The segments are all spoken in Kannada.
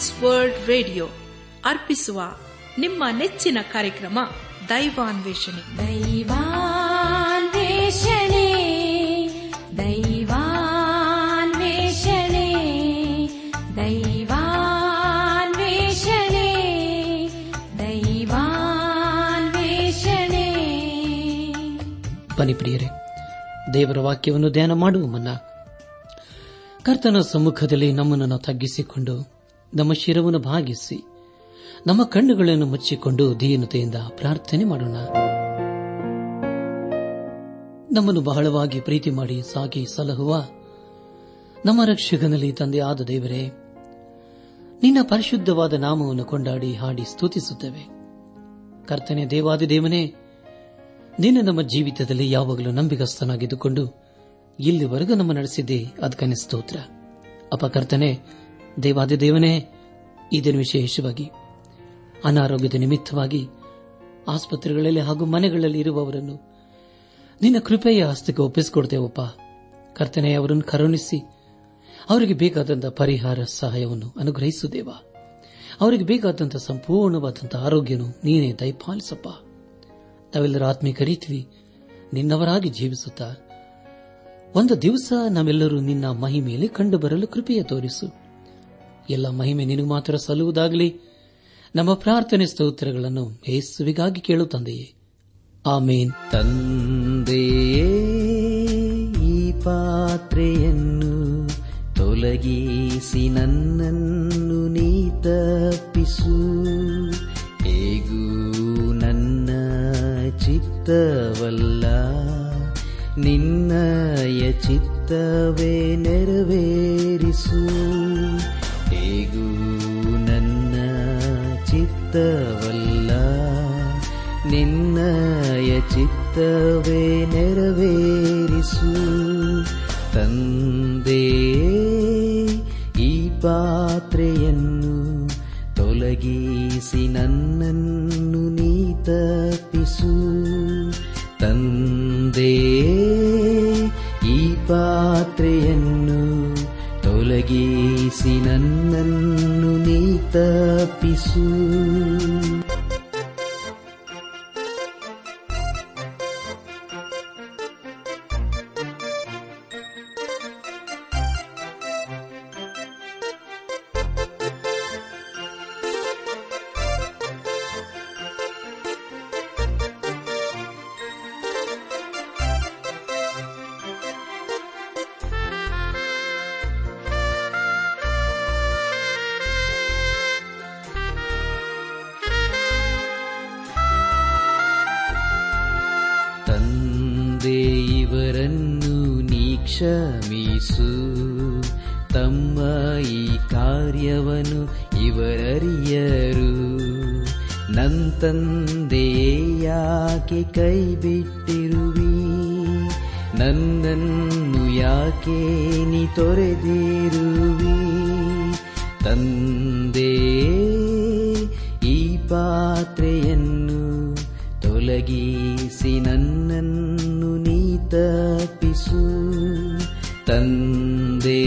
ಟ್ರಾನ್ಸ್ ವರ್ಲ್ಡ್ ರೇಡಿಯೋ ಅರ್ಪಿಸುವ ನಿಮ್ಮ ನೆಚ್ಚಿನ ಕಾರ್ಯಕ್ರಮ ದೈವಾನ್ವೇಷಣೆ. ದೈವಾನ್ವೇಷಣೆ ದೈವಾನ್ವೇಷಣೆ ದೈವಾನ್ವೇಷಣೆ ದೈವಾನ್ವೇಷಣೆ. ಬನ್ನಿ ಪ್ರಿಯರೇ ದೇವರ ವಾಕ್ಯವನ್ನು ಧ್ಯಾನ ಮಾಡುವ ಮುನ್ನ ಕರ್ತನ ಸಮ್ಮುಖದಲ್ಲಿ ನಮ್ಮನ್ನು ನಾವು ತಗ್ಗಿಸಿಕೊಂಡು ನಮ್ಮ ಶಿರವನ್ನು ಭಾಗಿಸಿ, ನಮ್ಮ ಕಣ್ಣುಗಳನ್ನು ಮುಚ್ಚಿಕೊಂಡು ದೀನತೆಯಿಂದ ಪ್ರಾರ್ಥನೆ ಮಾಡೋಣ. ನಮ್ಮನ್ನು ಬಹಳವಾಗಿ ಪ್ರೀತಿ ಮಾಡಿ ಸಾಗಿ ಸಲಹುವ ನಮ್ಮ ರಕ್ಷಕನಲ್ಲಿ ತಂದೆ ಆದ ದೇವರೇ, ನಿನ್ನ ಪರಿಶುದ್ಧವಾದ ನಾಮವನ್ನು ಕೊಂಡಾಡಿ ಹಾಡಿ ಸ್ತುತಿಸುತ್ತೇವೆ. ಕರ್ತನೆ ದೇವಾದಿ ದೇವನೇ ನೀನು ನಮ್ಮ ಜೀವಿತದಲ್ಲಿ ಯಾವಾಗಲೂ ನಂಬಿಕಸ್ಥನಾಗಿದ್ದುಕೊಂಡು ಇಲ್ಲಿವರೆಗೂ ನಮ್ಮ ನಡೆಸಿದ್ದೆ ಅದಕ್ಕನೆ ಸ್ತೋತ್ರ. ಅಪಕರ್ತನೆ ದೇವಾದಿ ದೇವನೇ ದಿನ ವಿಶೇಷವಾಗಿ, ಅನಾರೋಗ್ಯದ ನಿಮಿತ್ತವಾಗಿ, ಆಸ್ಪತ್ರೆಗಳಲ್ಲಿ ಹಾಗೂ ಮನೆಗಳಲ್ಲಿ ಇರುವವರನ್ನು ನಿನ್ನ ಕೃಪೆಯ ಹಸ್ತಕ್ಕೆ ಒಪ್ಪಿಸಿಕೊಡ್ತೇವಪ್ಪ. ಕರ್ತನೆ, ಅವರನ್ನು ಕರುಣಿಸಿ, ಅವರಿಗೆ ಬೇಕಾದಂತಹ ಪರಿಹಾರ ಸಹಾಯವನ್ನು ಅನುಗ್ರಹಿಸುದೇವ ಅವರಿಗೆ ಬೇಕಾದಂತಹ ಸಂಪೂರ್ಣವಾದಂತಹ ಆರೋಗ್ಯನು ನೀನೇ ದಯಪಾಲಿಸಪ್ಪ. ನಾವೆಲ್ಲರೂ ಆತ್ಮೀಕ ರೀತಿವಿ ನಿನ್ನವರಾಗಿ ಜೀವಿಸುತ್ತಾ, ಒಂದು ದಿವಸ ನಾವೆಲ್ಲರೂ ನಿನ್ನ ಮಹಿಮೇಲೆ ಕಂಡುಬರಲು ಕೃಪೆಯ ತೋರಿಸು. ಎಲ್ಲ ಮಹಿಮೆ ನಿನಗೆ ಮಾತ್ರ ಸಲ್ಲುವುದಾಗಲಿ? ನಮ್ಮ ಪ್ರಾರ್ಥನೆ ಸ್ತೋತ್ರಗಳನ್ನು ಯೇಸುವಿಗಾಗಿ ಕೇಳು ತಂದೆಯೇ. ಆಮೇನ್. ತಂದೆಯೇ, ಈ ಪಾತ್ರೆಯನ್ನು ತೊಲಗಿಸಿ ನನ್ನನ್ನು ನೀ ತಪ್ಪಿಸು. ಹೇಗೂ ನನ್ನ ಚಿತ್ತವಲ್ಲ, ನಿನ್ನಯ ಚಿತ್ತವೇ ನೆರವೇರಿಸು. ಹೇಗೂ ನನ್ನ ಚಿತ್ತವಲ್ಲ. ನಿನ್ನಯ ಚಿತ್ತವೇ ನೆರವೇರಿಸು. ತಂದೆ ಈ ಪಾತ್ರೆಯನ್ನು ತೊಲಗಿಸಿ ನನ್ನನ್ನು ನೀ ತಪ್ಪಿಸು. ತಂದೆ ಈ ಪಾತ್ರೆಯನ್ನು ತೊಲಗಿಸಿ ನನ್ನನ್ನು ನೀ ತಪ್ಪಿಸು. ನನ್ ತಂದೆಯೇ ಯಾಕೆ ಕೈ ಬಿಟ್ಟಿರುವಿ ನನ್ನನ್ನು ಯಾಕೆ ನೀ ತೊರೆದಿರುವಿ? ತಂದೆ, ಈ ಪಾತ್ರೆಯನ್ನು ತೊಲಗಿಸಿ ನನ್ನನ್ನು ನೀ ತಪ್ಪಿಸು. ತಂದೆ,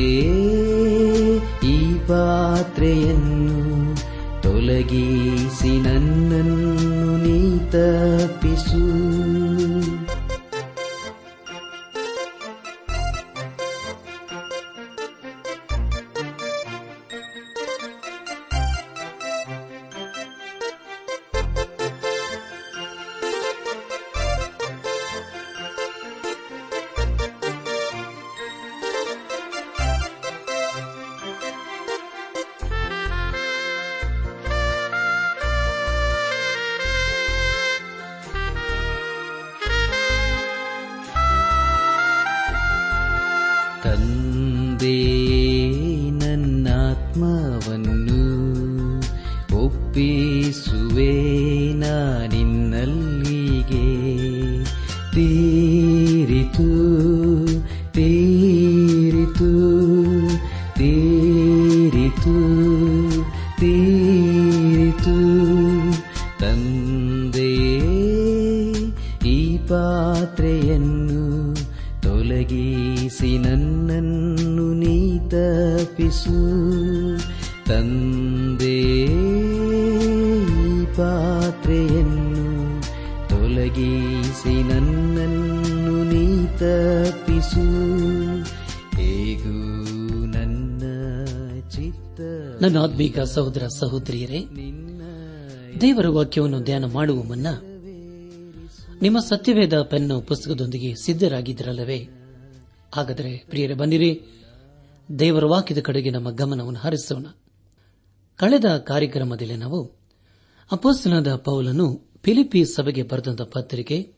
ಈ ಪಾತ್ರೆಯನ್ನು ತೊಲಗಿಸಿ ನನ್ನನ್ನು ನೀ ತಪ್ಪಿಸು ಆತ್ಮೀಕ ಸಹೋದರ ಸಹೋದರಿಯರೇ, ದೇವರ ವಾಕ್ಯವನ್ನು ಧ್ಯಾನ ಮಾಡುವ ಮುನ್ನ ನಿಮ್ಮ ಸತ್ಯವೇದ ಪೆನ್ನು ಪುಸ್ತಕದೊಂದಿಗೆ ಸಿದ್ದರಾಗಿದ್ದರಲ್ಲವೇ ಹಾಗಾದರೆ ಪ್ರಿಯರೇ ಬಂದಿರಿ ದೇವರ ವಾಕ್ಯದ ಕಡೆಗೆ ನಮ್ಮ ಗಮನವನ್ನು ಹರಿಸೋಣ. ಕಳೆದ ಕಾರ್ಯಕ್ರಮದಲ್ಲಿ ನಾವು ಅಪೋಸ್ತನದ ಪೌಲನ್ನು ಫಿಲಿಪಿ ಸಭೆಗೆ ಬರೆದಂತ ಪತ್ರಿಕೆ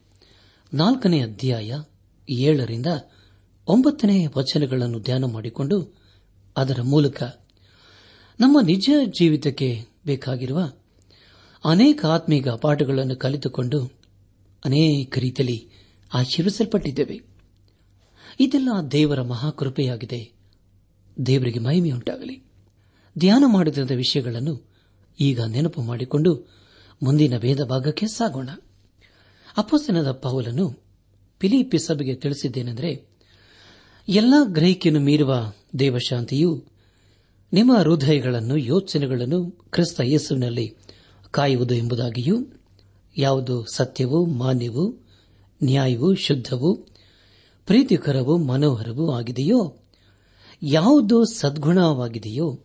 ನಾಲ್ಕನೇ ಅಧ್ಯಾಯ ಏಳರಿಂದ ಒಂಬತ್ತನೇ ವಚನಗಳನ್ನು ಧ್ಯಾನ ಮಾಡಿಕೊಂಡು ಅದರ ಮೂಲಕ ನಮ್ಮ ನಿಜ ಜೀವಿತಕ್ಕೆ ಬೇಕಾಗಿರುವ ಅನೇಕ ಆತ್ಮೀಗ ಪಾಠಗಳನ್ನು ಕಲಿತುಕೊಂಡು ಅನೇಕ ರೀತಿಯಲ್ಲಿ ಆಶೀರ್ವಿಸಲ್ಪಟ್ಟಿದ್ದೇವೆ. ಇದೆಲ್ಲ ದೇವರ ಮಹಾಕೃಪೆಯಾಗಿದೆ. ದೇವರಿಗೆ ಮಹಿಮೆಯುಂಟಾಗಲಿ. ಧ್ಯಾನ ಮಾಡಿದ ವಿಷಯಗಳನ್ನು ಈಗ ನೆನಪು ಮಾಡಿಕೊಂಡು ಮುಂದಿನ ಭೇದ ಭಾಗಕ್ಕೆ ಸಾಗೋಣ. ಅಪಸನದ ಪೌಲನ್ನು ಪಿಲಿಪಿ ಸಭೆಗೆ ತಿಳಿಸಿದ್ದೇನೆಂದರೆ, ಎಲ್ಲಾ ಗ್ರಹಿಕೆಯನ್ನು ಮೀರುವ ದೇವಶಾಂತಿಯು ನಿಮ್ಮ ಹೃದಯಗಳನ್ನು, ಯೋಚನೆಗಳನ್ನು ಕ್ರಿಸ್ತ ಯೇಸುವಿನಲ್ಲಿ ಕಾಯುವುದು ಎಂಬುದಾಗಿಯೂ, ಯಾವುದು ಸತ್ಯವೂ, ಮಾನ್ಯವೂ, ನ್ಯಾಯವೂ, ಶುದ್ಧವೂ, ಪ್ರೀತಿಕರವೂ, ಮನೋಹರವೂ ಆಗಿದೆಯೋ, ಯಾವುದು ಸದ್ಗುಣವಾಗಿದೆಯೋ,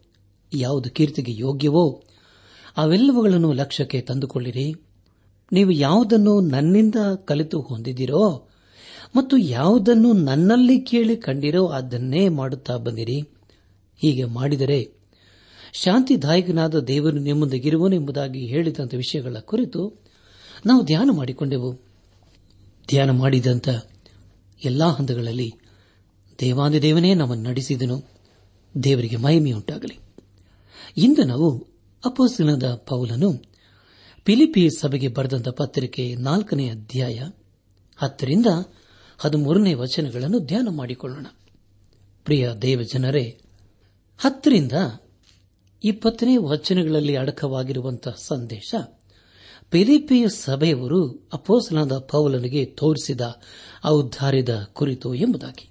ಯಾವುದು ಕೀರ್ತಿಗೆ ಯೋಗ್ಯವೋ, ಅವೆಲ್ಲವುಗಳನ್ನು ಲಕ್ಷ್ಯಕ್ಕೆ ತಂದುಕೊಳ್ಳಿರಿ. ನೀವು ಯಾವುದನ್ನು ನನ್ನಿಂದ ಕಲಿತು ಹೊಂದಿದಿರೋ ಮತ್ತು ಯಾವುದನ್ನು ನನ್ನಲ್ಲಿ ಕೇಳಿ ಕಂಡಿರೋ ಅದನ್ನೇ ಮಾಡುತ್ತಾ ಬಂದಿರಿ. ಹೀಗೆ ಮಾಡಿದರೆ ಶಾಂತಿದಾಯಕನಾದ ದೇವರು ನಿಮ್ಮೊಂದಿಗಿರುವನೆಂಬುದಾಗಿ ಹೇಳಿದಂಥ ವಿಷಯಗಳ ಕುರಿತು ನಾವು ಧ್ಯಾನ ಮಾಡಿಕೊಂಡೆವು. ಧ್ಯಾನ ಮಾಡಿದಂಥ ಎಲ್ಲಾ ಹಂತಗಳಲ್ಲಿ ದೇವಾದಿದೇವನೇ ನಮ್ಮನ್ನು ನಡೆಸಿದನು. ದೇವರಿಗೆ ಮಹಿಮೆಯುಂಟಾಗಲಿ. ಇಂದು ನಾವು ಅಪೋಸ್ತನದ ಪೌಲನು ಫಿಲಿಪಿ ಸಭೆಗೆ ಬರೆದಂತ ಪತ್ರಿಕೆ ನಾಲ್ಕನೇ ಅಧ್ಯಾಯ ಹತ್ತರಿಂದ ಹದಿಮೂರನೇ ವಚನಗಳನ್ನು ಧ್ಯಾನ ಮಾಡಿಕೊಳ್ಳೋಣ. ಪ್ರಿಯ ದೇವಜನರೇ ಹತ್ತರಿಂದ ಇಪ್ಪತ್ತನೇ ವಚನಗಳಲ್ಲಿ ಅಡಕವಾಗಿರುವಂತಹ ಸಂದೇಶ ಪಿಲಿಪಿಯ ಸಭೆಯವರು ಅಪೋಸನಾದ ಪೌಲನಿಗೆ ತೋರಿಸಿದ ಔದ್ದಾರ್ಯದ ಕುರಿತು ಎಂಬುದಾಗಿ.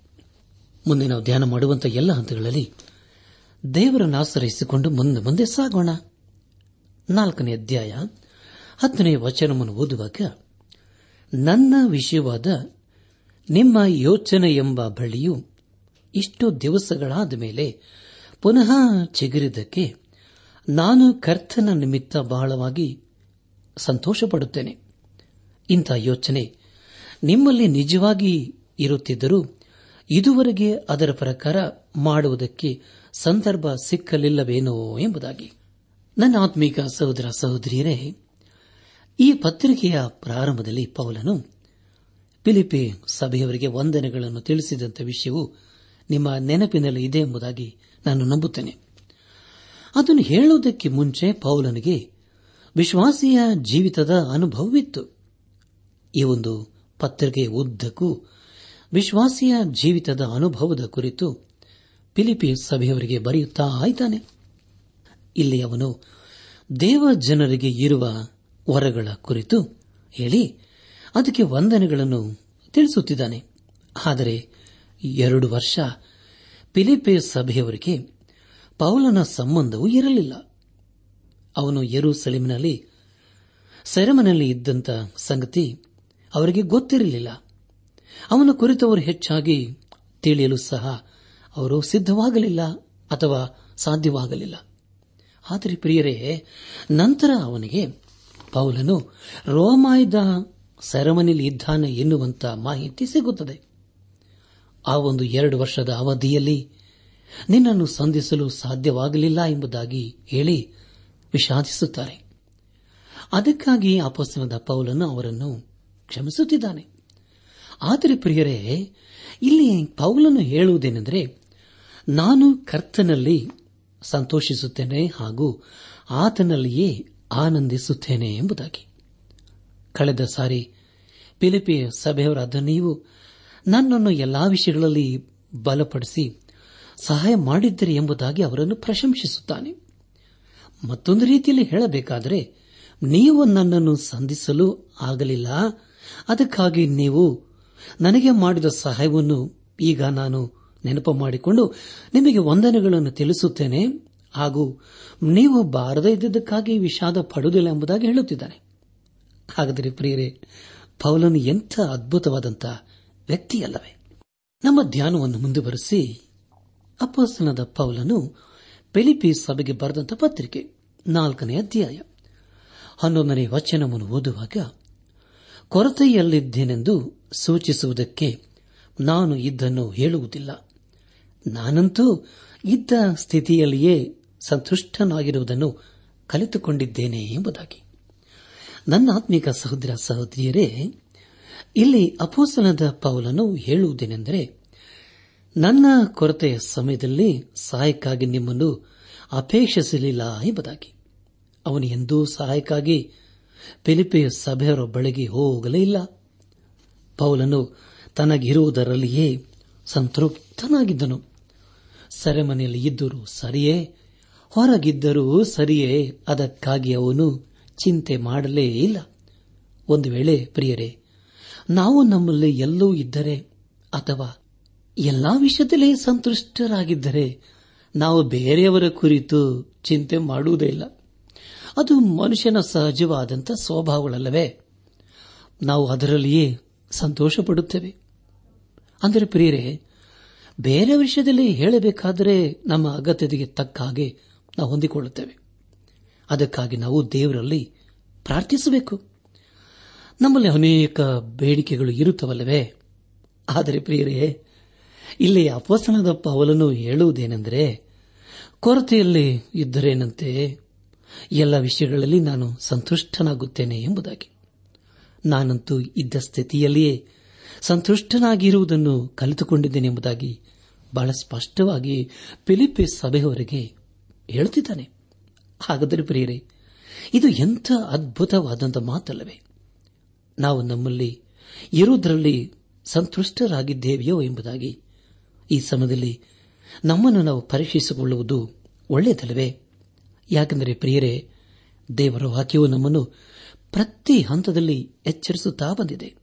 ಮುಂದೆ ನಾವು ಧ್ಯಾನ ಮಾಡುವಂತಹ ಎಲ್ಲ ಹಂತಗಳಲ್ಲಿ ದೇವರನ್ನು ಆಶ್ರಯಿಸಿಕೊಂಡು ಮುಂದೆ ಮುಂದೆ ಸಾಗೋಣ. ನಾಲ್ಕನೇ ಅಧ್ಯಾಯ, ಹತ್ತನೇ ವಚನವನ್ನು ಓದುವಾಗ, ನನ್ನ ವಿಷಯವಾದ ನಿಮ್ಮ ಯೋಚನೆ ಎಂಬ ಬಳಿಯು ಇಷ್ಟು ದಿವಸಗಳಾದ ಮೇಲೆ ಪುನಃ ಚಿಗುರಿದ್ದಕ್ಕೆ ನಾನು ಕರ್ತನ ನಿಮಿತ್ತ ಬಹಳವಾಗಿ ಸಂತೋಷಪಡುತ್ತೇನೆ. ಇಂಥ ಯೋಚನೆ ನಿಮ್ಮಲ್ಲಿ ನಿಜವಾಗಿ ಇರುತ್ತಿದ್ದರೂ ಇದುವರೆಗೆ ಅದರ ಪ್ರಕಾರ ಮಾಡುವುದಕ್ಕೆ ಸಂದರ್ಭ ಸಿಕ್ಕಲಿಲ್ಲವೇನೋ ಎಂಬುದಾಗಿ. ನನ್ನ ಆತ್ಮೀಕ ಸಹೋದರ ಸಹೋದರಿಯರೇ, ಈ ಪತ್ರಿಕೆಯ ಪ್ರಾರಂಭದಲ್ಲಿ ಪೌಲನು ಫಿಲಿಪಿ ಸಭೆಯವರಿಗೆ ವಂದನೆಗಳನ್ನು ತಿಳಿಸಿದಂಥ ವಿಷಯವು ನಿಮ್ಮ ನೆನಪಿನಲ್ಲಿ ಇದೆ ಎಂಬುದಾಗಿ ನಾನು ನಂಬುತ್ತೇನೆ. ಅದನ್ನು ಹೇಳುವುದಕ್ಕೆ ಮುಂಚೆ ಪೌಲನಿಗೆ ವಿಶ್ವಾಸಿಯ ಜೀವಿತದ ಅನುಭವವಿತ್ತು. ಈ ಒಂದು ಪತ್ರಿಕೆ ಉದ್ದಕ್ಕೂ ವಿಶ್ವಾಸಿಯ ಜೀವಿತದ ಅನುಭವದ ಕುರಿತು ಫಿಲಿಪಿ ಸಭೆಯವರಿಗೆ ಬರೆಯುತ್ತಾ ಆಯ್ತಾನೆ ಇಲ್ಲಿ ಅವನು ದೇವ ಜನರಿಗೆ ಇರುವ ವರಗಳ ಕುರಿತು ಹೇಳಿ ಅದಕ್ಕೆ ವಂದನೆಗಳನ್ನು ತಿಳಿಸುತ್ತಿದ್ದಾನೆ. ಆದರೆ ಎರಡು ವರ್ಷ ಫಿಲಿಪೆ ಸಭೆಯವರಿಗೆ ಪೌಲನ ಸಂಬಂಧವೂ ಇರಲಿಲ್ಲ. ಅವನು ಯರೂಸೆಲೆಮಿನಲ್ಲಿ ಸೆರೆಮನೆಯಲ್ಲಿ ಇದ್ದಂತ ಸಂಗತಿ ಅವರಿಗೆ ಗೊತ್ತಿರಲಿಲ್ಲ. ಅವನ ಕುರಿತವರು ಹೆಚ್ಚಾಗಿ ತಿಳಿಯಲು ಸಹ ಅವರು ಸಿದ್ಧವಾಗಲಿಲ್ಲ ಅಥವಾ ಸಾಧ್ಯವಾಗಲಿಲ್ಲ. ಆದರೆ ಪ್ರಿಯರೇ, ನಂತರ ಅವನಿಗೆ ಪೌಲನು ರೋಮಾಯ್ದ ಸೆರೆಮನೆಯಲ್ಲಿ ಇದ್ದಾನೆ ಎನ್ನುವಂತ ಮಾಹಿತಿ ಸಿಗುತ್ತದೆ. ಆ ಒಂದು ಎರಡು ವರ್ಷದ ಅವಧಿಯಲ್ಲಿ ನಿನ್ನನ್ನು ಸಂಧಿಸಲು ಸಾಧ್ಯವಾಗಲಿಲ್ಲ ಎಂಬುದಾಗಿ ಹೇಳಿ ವಿಷಾದಿಸುತ್ತಾರೆ. ಅದಕ್ಕಾಗಿ ಅಪಸ್ತನದ ಪೌಲನ್ನು ಅವರನ್ನು ಕ್ಷಮಿಸುತ್ತಿದ್ದಾನೆ. ಆದರೆ ಪ್ರಿಯರೇ, ಇಲ್ಲಿ ಪೌಲನ್ನು ಹೇಳುವುದೇನೆಂದರೆ, ನಾನು ಕರ್ತನಲ್ಲಿ ಸಂತೋಷಿಸುತ್ತೇನೆ ಹಾಗೂ ಆತನಲ್ಲಿಯೇ ಆನಂದಿಸುತ್ತೇನೆ ಎಂಬುದಾಗಿ. ಕಳೆದ ಸಾರಿ ಪಿಲಿಪಿಯ ಸಭೆಯವರಾದ ನೀವು ನನ್ನನ್ನು ಎಲ್ಲಾ ವಿಷಯಗಳಲ್ಲಿ ಬಲಪಡಿಸಿ ಸಹಾಯ ಮಾಡಿದ್ದರೆ ಎಂಬುದಾಗಿ ಅವರನ್ನು ಪ್ರಶಂಸಿಸುತ್ತಾನೆ. ಮತ್ತೊಂದು ರೀತಿಯಲ್ಲಿ ಹೇಳಬೇಕಾದರೆ, ನೀವು ನನ್ನನ್ನು ಸಂಧಿಸಲು ಆಗಲಿಲ್ಲ. ಅದಕ್ಕಾಗಿ ನೀವು ನನಗೆ ಮಾಡಿದ ಸಹಾಯವನ್ನು ಈಗ ನಾನು ನೆನಪು ಮಾಡಿಕೊಂಡು ನಿಮಗೆ ವಂದನೆಗಳನ್ನು ತಿಳಿಸುತ್ತೇನೆ. ಹಾಗೂ ನೀವು ಬಾರದೇ ಇದ್ದಕ್ಕಾಗಿ ವಿಷಾದ ಪಡುವುದಿಲ್ಲ ಎಂಬುದಾಗಿ ಹೇಳುತ್ತಿದ್ದಾನೆ. ಹಾಗಾದರೆ ಪ್ರಿಯರೇ, ಪೌಲನು ಎಂಥ ಅದ್ಭುತವಾದಂತಹ ವ್ಯಕ್ತಿಯಲ್ಲವೇ ನಮ್ಮ ಧ್ಯಾನವನ್ನು ಮುಂದುವರೆಸಿ ಅಪಸನದ ಪೌಲನು ಪೆಲಿಪಿ ಸಭೆಗೆ ಬರೆದಂತ ಪತ್ರಿಕೆ ನಾಲ್ಕನೇ ಅಧ್ಯಾಯ. ಹನ್ನೊಂದನೇ ವಚನವನ್ನು ಓದುವಾಗ, ಕೊರತೆಯಲ್ಲಿದ್ದೇನೆಂದು ಸೂಚಿಸುವುದಕ್ಕೆ ನಾನು ಇದ್ದನ್ನು ಹೇಳುವುದಿಲ್ಲ. ನಾನಂತೂ ಇದ್ದ ಸ್ಥಿತಿಯಲ್ಲಿಯೇ ಸಂತುಷ್ಟನಾಗಿರುವುದನ್ನು ಕಲಿತುಕೊಂಡಿದ್ದೇನೆ ಎಂಬುದಾಗಿ. ನನ್ನ ಆತ್ಮಿಕ ಸಹೋದರ ಸಹೋದರಿಯರೇ ಇಲ್ಲಿ ಅಪೋಸನದ ಪೌಲನು ಹೇಳುವುದೇನೆಂದರೆ, ನನ್ನ ಕೊರತೆಯ ಸಮಯದಲ್ಲಿ ಸಹಾಯಕ್ಕಾಗಿ ನಿಮ್ಮನ್ನು ಅಪೇಕ್ಷಿಸಲಿಲ್ಲ ಎಂಬುದಾಗಿ. ಅವನು ಎಂದೂ ಸಹಾಯಕ್ಕಾಗಿ ಫಿಲಿಪೆಯ ಸಭೆಯವರ ಬಳಿಗೆ ಹೋಗಲೇ ಇಲ್ಲ. ಪೌಲನು ತನಗಿರುವುದರಲ್ಲಿಯೇ ಸಂತೃಪ್ತನಾಗಿದ್ದನು. ಸೆರೆಮನೆಯಲ್ಲಿ ಇದ್ದರೂ ಸರಿಯೇ, ಹೊರಗಿದ್ದರೂ ಸರಿಯೇ, ಅದಕ್ಕಾಗಿ ಅವನು ಚಿಂತೆ ಮಾಡಲೇ ಇಲ್ಲ. ಒಂದು ವೇಳೆ ಪ್ರಿಯರೇ ನಾವು ನಮ್ಮಲ್ಲಿ ಎಲ್ಲೂ ಇದ್ದರೆ ಅಥವಾ ಎಲ್ಲಾ ವಿಷಯದಲ್ಲಿ ಸಂತುಷ್ಟರಾಗಿದ್ದರೆ ನಾವು ಬೇರೆಯವರ ಕುರಿತು ಚಿಂತೆ ಮಾಡುವುದೇ ಇಲ್ಲ. ಅದು ಮನುಷ್ಯನ ಸಹಜವಾದಂಥ ಸ್ವಭಾವಗಳಲ್ಲವೇ? ನಾವು ಅದರಲ್ಲಿಯೇ ಸಂತೋಷ ಪಡುತ್ತೇವೆ ಅಂದರೆ ಪ್ರಿಯರೇ, ಬೇರೆ ವಿಷಯದಲ್ಲಿ ಹೇಳಬೇಕಾದರೆ ನಮ್ಮ ಅಗತ್ಯತೆಗೆ ತಕ್ಕ ಹಾಗೆ ನಾವು ಹೊಂದಿಕೊಳ್ಳುತ್ತೇವೆ. ಅದಕ್ಕಾಗಿ ನಾವು ದೇವರಲ್ಲಿ ಪ್ರಾರ್ಥಿಸಬೇಕು. ನಮ್ಮಲ್ಲಿ ಅನೇಕ ಬೇಡಿಕೆಗಳು ಇರುತ್ತವಲ್ಲವೇ? ಆದರೆ ಪ್ರಿಯರೇ ಇಲ್ಲಿ ಅಪಸನದ ಪಾವಲನ್ನು ಹೇಳುವುದೇನೆಂದರೆ, ಕೊರತೆಯಲ್ಲಿ ಇದ್ದರೇನಂತೆ ಎಲ್ಲ ವಿಷಯಗಳಲ್ಲಿ ನಾನು ಸಂತುಷ್ಟನಾಗುತ್ತೇನೆ ಎಂಬುದಾಗಿ. ನಾನಂತೂ ಇದ್ದ ಸ್ಥಿತಿಯಲ್ಲಿಯೇ ಸಂತುಷ್ಟನಾಗಿರುವುದನ್ನು ಕಲಿತುಕೊಂಡಿದ್ದೇನೆ ಎಂಬುದಾಗಿ ಬಹಳ ಸ್ಪಷ್ಟವಾಗಿ ಫಿಲಿಪಿ ಸಭೆಯವರೆಗೆ ಹೇಳುತ್ತಿದ್ದಾನೆ. ಹಾಗಾದರೆ ಪ್ರಿಯರೇ, ಇದು ಎಂಥ ಅದ್ಭುತವಾದಂಥ ಮಾತಲ್ಲವೇ? ನಾವು ನಮ್ಮಲ್ಲಿ ಇರುವುದರಲ್ಲಿ ಸಂತುಷ್ಟರಾಗಿದ್ದೇವೆಯೋ ಎಂಬುದಾಗಿ ಈ ಸಮಯದಲ್ಲಿ ನಮ್ಮನ್ನು ನಾವು ಪರೀಕ್ಷಿಸಿಕೊಳ್ಳುವುದು ಒಳ್ಳೆಯದಲ್ಲವೇ? ಯಾಕೆಂದರೆ ಪ್ರಿಯರೇ, ದೇವರ ವಾಕ್ಯವು ನಮ್ಮನ್ನು ಪ್ರತಿ ಹಂತದಲ್ಲಿ ಎಚ್ಚರಿಸುತ್ತಾ ಬಂದಿದೆ.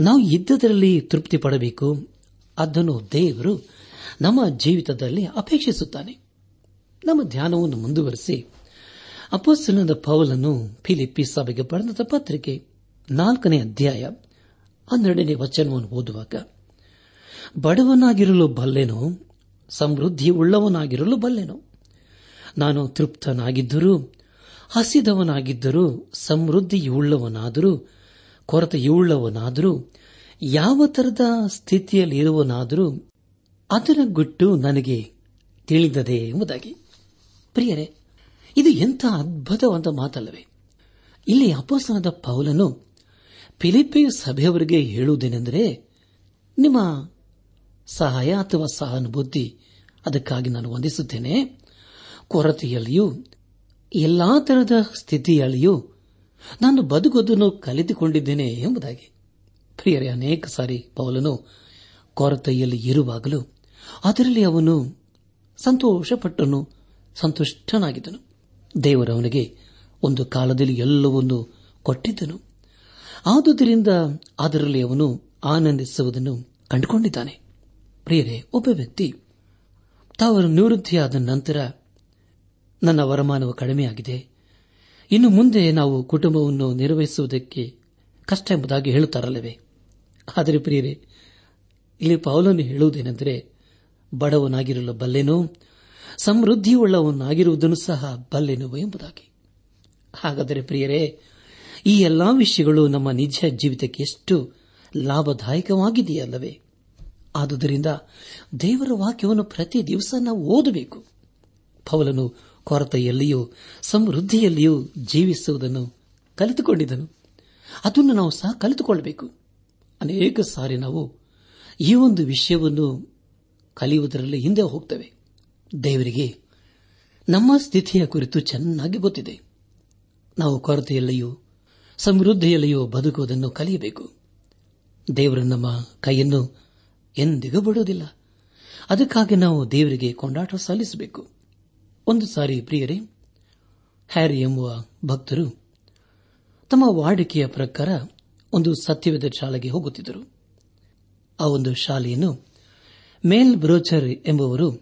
ನಾವು ಇದ್ದದರಲ್ಲಿ ತೃಪ್ತಿ ಪಡಬೇಕು ಅದನ್ನು ದೇವರು ನಮ್ಮ ಜೀವಿತದಲ್ಲಿ ಅಪೇಕ್ಷಿಸುತ್ತಾನೆ. ನಮ್ಮ ಧ್ಯಾನವನ್ನು ಮುಂದುವರೆಸಿ ಅಪೋಸ್ತನದ ಪೌಲನ್ನು ಫಿಲಿಪ್ಪಿ ಸಭೆಗೆ ಬರೆದ ಪತ್ರಿಕೆ ನಾಲ್ಕನೇ ಅಧ್ಯಾಯ ಹನ್ನೆರಡನೇ ವಚನವನ್ನು ಓದುವಾಗ, ಬಡವನಾಗಿರಲು ಬಲ್ಲೆನೋ, ಸಮೃದ್ಧಿಯುಳ್ಳವನಾಗಿರಲು ಬಲ್ಲೆನೋ. ನಾನು ತೃಪ್ತನಾಗಿದ್ದರೂ, ಹಸಿದವನಾಗಿದ್ದರೂ, ಸಮೃದ್ಧಿಯುಳ್ಳವನಾದರೂ, ಕೊರತೆಯುಳ್ಳವನಾದರೂ, ಯಾವ ತರದ ಸ್ಥಿತಿಯಲ್ಲಿರುವನಾದರೂ, ಅದರ ಗುಟ್ಟು ನನಗೆ ತಿಳಿದದೆ ಎಂಬುದಾಗಿ. ಪ್ರಿಯರೇ, ಇದು ಎಂಥ ಅದ್ಭುತವಾದ ಮಾತಲ್ಲವೇ. ಇಲ್ಲಿ ಅಪೋಸ್ತನದ ಪೌಲನು ಫಿಲಿಪಿ ಸಭೆಯವರಿಗೆ ಹೇಳುವುದೇನೆಂದರೆ, ನಿಮ್ಮ ಸಹಾಯ ಅಥವಾ ಸಹಾನುಭೂತಿ ಅದಕ್ಕಾಗಿ ನಾನು ವಂದಿಸುತ್ತೇನೆ. ಕೊರತೆಯಲ್ಲಿಯೂ, ಎಲ್ಲಾ ತರಹದ ಸ್ಥಿತಿಯಲ್ಲಿಯೂ ನಾನು ಬದುಕೋದನ್ನು ಕಲಿತುಕೊಂಡಿದ್ದೇನೆ ಎಂಬುದಾಗಿ. ಪ್ರಿಯರೇ, ಅನೇಕ ಸಾರಿ ಪೌಲನು ಕೊರತೆಯಲ್ಲಿ ಇರುವಾಗಲೂ ಅದರಲ್ಲಿ ಅವನು ಸಂತೋಷಪಟ್ಟನು, ಸಂತುಷ್ಟನಾಗಿದ್ದನು. ದೇವರವನಿಗೆ ಒಂದು ಕಾಲದಲ್ಲಿ ಎಲ್ಲವನ್ನೂ ಕೊಟ್ಟಿದ್ದನು. ಆದುದರಿಂದ ಅದರಲ್ಲಿ ಅವನು ಆನಂದಿಸುವುದನ್ನು ಕಂಡುಕೊಂಡಿದ್ದಾನೆ. ಪ್ರಿಯರೇ, ಒಬ್ಬ ವ್ಯಕ್ತಿ ತಾವು ನಿವೃತ್ತಿಯಾದ ನಂತರ ನನ್ನ ವರಮಾನವು ಕಡಿಮೆಯಾಗಿದೆ. ಇನ್ನು ಮುಂದೆ ನಾವು ಕುಟುಂಬವನ್ನು ನಿರ್ವಹಿಸುವುದಕ್ಕೆ ಕಷ್ಟ ಎಂಬುದಾಗಿ ಹೇಳುತ್ತಾರಲ್ಲವೇ? ಆದರೆ ಪ್ರಿಯರೇ, ಇಲ್ಲಿ ಪೌಲನು ಹೇಳುವುದೇನೆಂದರೆ ಬಡವನಾಗಿರಲು ಬಲ್ಲೆನೋ ಸಮೃದ್ಧಿಯುಳ್ಳವನಾಗಿರುವುದನ್ನು ಸಹ ಬಲ್ಲೆನೋ ಎಂಬುದಾಗಿ. ಹಾಗಾದರೆ ಪ್ರಿಯರೇ ಈ ಎಲ್ಲಾ ವಿಷಯಗಳು ನಮ್ಮ ನಿಜ ಜೀವಿತಕ್ಕೆ ಎಷ್ಟು ಲಾಭದಾಯಕವಾಗಿದೆಯಲ್ಲವೇ? ಆದುದರಿಂದ ದೇವರ ವಾಕ್ಯವನ್ನು ಪ್ರತಿ ದಿವಸ ನಾವು ಓದಬೇಕು. ಪೌಲನು ಕೊರತೆಯಲ್ಲಿಯೂ ಸಮೃದ್ಧಿಯಲ್ಲಿಯೂ ಜೀವಿಸುವುದನ್ನು ಕಲಿತುಕೊಂಡಿದ್ದನು. ಅದನ್ನು ನಾವು ಸಹ ಕಲಿತುಕೊಳ್ಳಬೇಕು. ಅನೇಕ ಸಾರಿ ನಾವು ಈ ಒಂದು ವಿಷಯವನ್ನು ಕಲಿಯುವುದರಲ್ಲಿ ಹಿಂದೆ ಹೋಗ್ತವೆ. ದೇವರಿಗೆ ನಮ್ಮ ಸ್ಥಿತಿಯ ಕುರಿತು ಚೆನ್ನಾಗಿ ಗೊತ್ತಿದೆ. ನಾವು ಕೊರತೆಯಲ್ಲಿಯೂ ಸಮೃದ್ಧಿಯಲ್ಲಿಯೂ ಬದುಕುವುದನ್ನು ಕಲಿಯಬೇಕು. ದೇವರು ನಮ್ಮ ಕೈಯನ್ನು ಎಂದಿಗೂ ಬಿಡುವುದಿಲ್ಲ. ಅದಕ್ಕಾಗಿ ನಾವು ದೇವರಿಗೆ ಕೊಂಡಾಟ ಸಲ್ಲಿಸಬೇಕು. ಒಂದು ಸಾರಿ ಪ್ರಿಯರೇ, ಹ್ಯಾರಿ ಎಂಬುವ ಭಕ್ತರು ತಮ್ಮ ವಾಡಿಕೆಯ ಪ್ರಕಾರ ಒಂದು ಸತ್ಯವೇದ ಶಾಲೆಗೆ ಹೋಗುತ್ತಿದ್ದರು. ಆ ಒಂದು ಶಾಲೆಯನ್ನು ಮೇಲ್ ಬ್ರೋಚರ್ ಎಂಬುವರು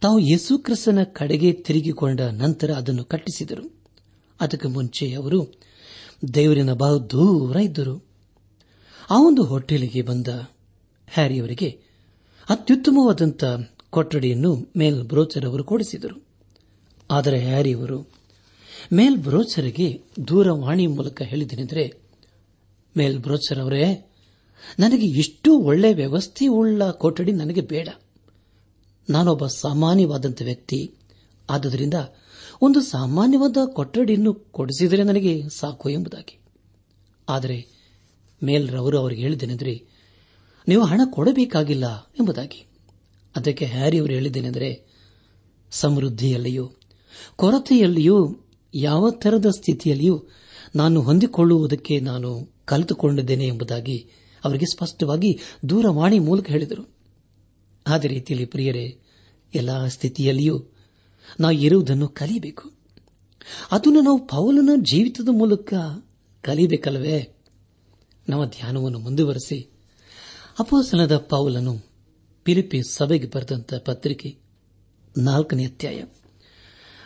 ತಾವು ಯೇಸು ಕ್ರಿಸ್ತನ ಕಡೆಗೆ ತಿರುಗಿಕೊಂಡ ನಂತರ ಅದನ್ನು ಕಟ್ಟಿಸಿದರು. ಅದಕ್ಕೆ ಮುಂಚೆ ಅವರು ದೇವರಿನ ಬಹು ದೂರ ಇದ್ದರು. ಆ ಒಂದು ಹೋಟೆಲಿಗೆ ಬಂದ ಹ್ಯಾರಿಯವರಿಗೆ ಅತ್ಯುತ್ತಮವಾದಂಥ ಕೊಠಡಿಯನ್ನು ಮೇಲ್ ಬ್ರೋಚರ್ ಅವರು ಕೊಡಿಸಿದರು. ಆದರೆ ಹ್ಯಾರಿಯವರು ಮೇಲ್ ಬ್ರೋಚರ್ಗೆ ದೂರವಾಣಿ ಮೂಲಕ ಹೇಳಿದನೆಂದರೆ ಮೇಲ್ ಬ್ರೋಚರ್ ಅವರೇ, ನನಗೆ ಇಷ್ಟು ಒಳ್ಳೆ ವ್ಯವಸ್ಥೆಯುಳ್ಳ ಕೊಠಡಿ ನನಗೆ ಬೇಡ. ನಾನೊಬ್ಬ ಸಾಮಾನ್ಯವಾದಂಥ ವ್ಯಕ್ತಿ. ಆದುದರಿಂದ ಒಂದು ಸಾಮಾನ್ಯವಾದ ಕೊಠಡಿಯನ್ನು ಕೊಡಿಸಿದರೆ ನನಗೆ ಸಾಕು ಎಂಬುದಾಗಿ. ಆದರೆ ಮೇಲ್ರವರು ಅವರಿಗೆ ಹೇಳಿದ್ದೇನೆಂದರೆ, ನೀವು ಹಣ ಕೊಡಬೇಕಾಗಿಲ್ಲ ಎಂಬುದಾಗಿ. ಅದಕ್ಕೆ ಹ್ಯಾರಿ ಅವರು ಹೇಳಿದ್ದೇನೆಂದರೆ, ಸಮೃದ್ಧಿಯಲ್ಲಿಯೂ, ಕೊರತೆಯಲ್ಲಿಯೂ, ಯಾವ ತರದ ಸ್ಥಿತಿಯಲ್ಲಿಯೂ ನಾನು ಹೊಂದಿಕೊಳ್ಳುವುದಕ್ಕೆ ನಾನು ಕಲಿತುಕೊಂಡಿದ್ದೇನೆ ಎಂಬುದಾಗಿ ಅವರಿಗೆ ಸ್ಪಷ್ಟವಾಗಿ ದೂರವಾಣಿ ಮೂಲಕ ಹೇಳಿದರು. ಅದೇ ರೀತಿಯಲ್ಲಿ ಪ್ರಿಯರೇ, ಎಲ್ಲಾ ಸ್ಥಿತಿಯಲ್ಲಿಯೂ ನಾವು ಇರುವುದನ್ನು ಕಲಿಯಬೇಕು ಅದನ್ನು ನಾವು ಪೌಲನ ಜೀವಿತದ ಮೂಲಕ ಕಲಿಬೇಕಲ್ವೇ? ನಮ್ಮ ಧ್ಯಾನವನ್ನು ಮುಂದುವರೆಸಿ. ಅಪೋಸನದ ಪೌಲನು ಪಿಲಿಪಿ ಸಭೆಗೆ ಬರೆದಂತ ಪತ್ರಿಕೆ ನಾಲ್ಕನೇ ಅಧ್ಯಾಯ.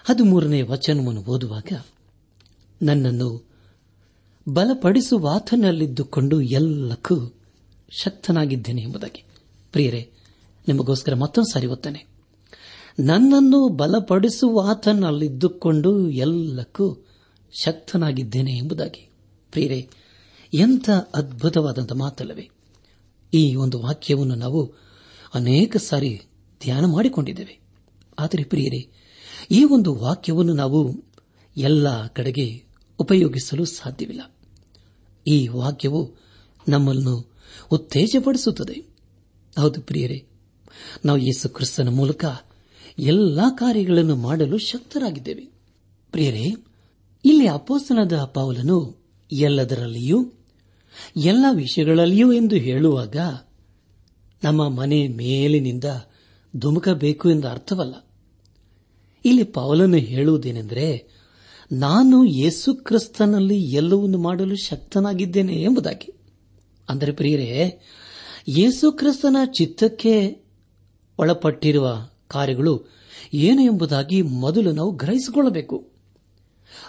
ಹದಿಮೂರನೇ ವಚನವನ್ನು ಓದುವಾಗ, ನನ್ನನ್ನು ಬಲಪಡಿಸುವಾತನಲ್ಲಿದ್ದುಕೊಂಡು ಎಲ್ಲಕ್ಕೂ ಶಕ್ತನಾಗಿದ್ದೇನೆ ಎಂಬುದಾಗಿ. ಪ್ರಿಯರೇ, ನಿಮಗೋಸ್ಕರ ಮತ್ತೊಂದು ಸಾರಿ ಓದ್ತಾನೆ ನನ್ನನ್ನು ಬಲಪಡಿಸುವಾತನಲ್ಲಿದ್ದುಕೊಂಡು ಎಲ್ಲಕ್ಕೂ ಶಕ್ತನಾಗಿದ್ದೇನೆ ಎಂಬುದಾಗಿ. ಪ್ರಿಯರೇ, ಎಂಥ ಅದ್ಭುತವಾದಂಥ ಮಾತಲ್ಲವೇ. ಈ ಒಂದು ವಾಕ್ಯವನ್ನು ನಾವು ಅನೇಕ ಸಾರಿ ಧ್ಯಾನ ಮಾಡಿಕೊಂಡಿದ್ದೇವೆ. ಆದರೆ ಪ್ರಿಯರೇ, ಈ ಒಂದು ವಾಕ್ಯವನ್ನು ನಾವು ಎಲ್ಲ ಕಡೆಗೆ ಉಪಯೋಗಿಸಲು ಸಾಧ್ಯವಿಲ್ಲ. ಈ ವಾಕ್ಯವು ನಮ್ಮನ್ನು ಉತ್ತೇಜಪಡಿಸುತ್ತದೆ. ಹೌದು ಪ್ರಿಯರೇ, ನಾವು ಯೇಸು ಕ್ರಿಸ್ತನ ಮೂಲಕ ಎಲ್ಲಾ ಕಾರ್ಯಗಳನ್ನು ಮಾಡಲು ಶಕ್ತರಾಗಿದ್ದೇವೆ. ಪ್ರಿಯರೇ, ಇಲ್ಲಿ ಅಪೋಸ್ತನದ ಪೌಲನು ಎಲ್ಲದರಲ್ಲಿಯೂ, ಎಲ್ಲ ವಿಷಯಗಳಲ್ಲಿಯೂ ಎಂದು ಹೇಳುವಾಗ ನಮ್ಮ ಮನೆ ಮೇಲಿನಿಂದ ಧುಮುಕಬೇಕು ಎಂದು ಅರ್ಥವಲ್ಲ. ಇಲ್ಲಿ ಪೌಲನು ಹೇಳುವುದೇನೆಂದರೆ, ನಾನು ಯೇಸು ಕ್ರಿಸ್ತನಲ್ಲಿ ಎಲ್ಲವನ್ನು ಮಾಡಲು ಶಕ್ತನಾಗಿದ್ದೇನೆ ಎಂಬುದಾಗಿ. ಅಂದರೆ ಪ್ರಿಯರೇ, ಯೇಸು ಕ್ರಿಸ್ತನ ಚಿತ್ತಕ್ಕೆ ಒಳಪಟ್ಟಿರುವ ಕಾರ್ಯಗಳು ಏನು ಎಂಬುದಾಗಿ ಮೊದಲು ನಾವು ಗ್ರಹಿಸಿಕೊಳ್ಳಬೇಕು.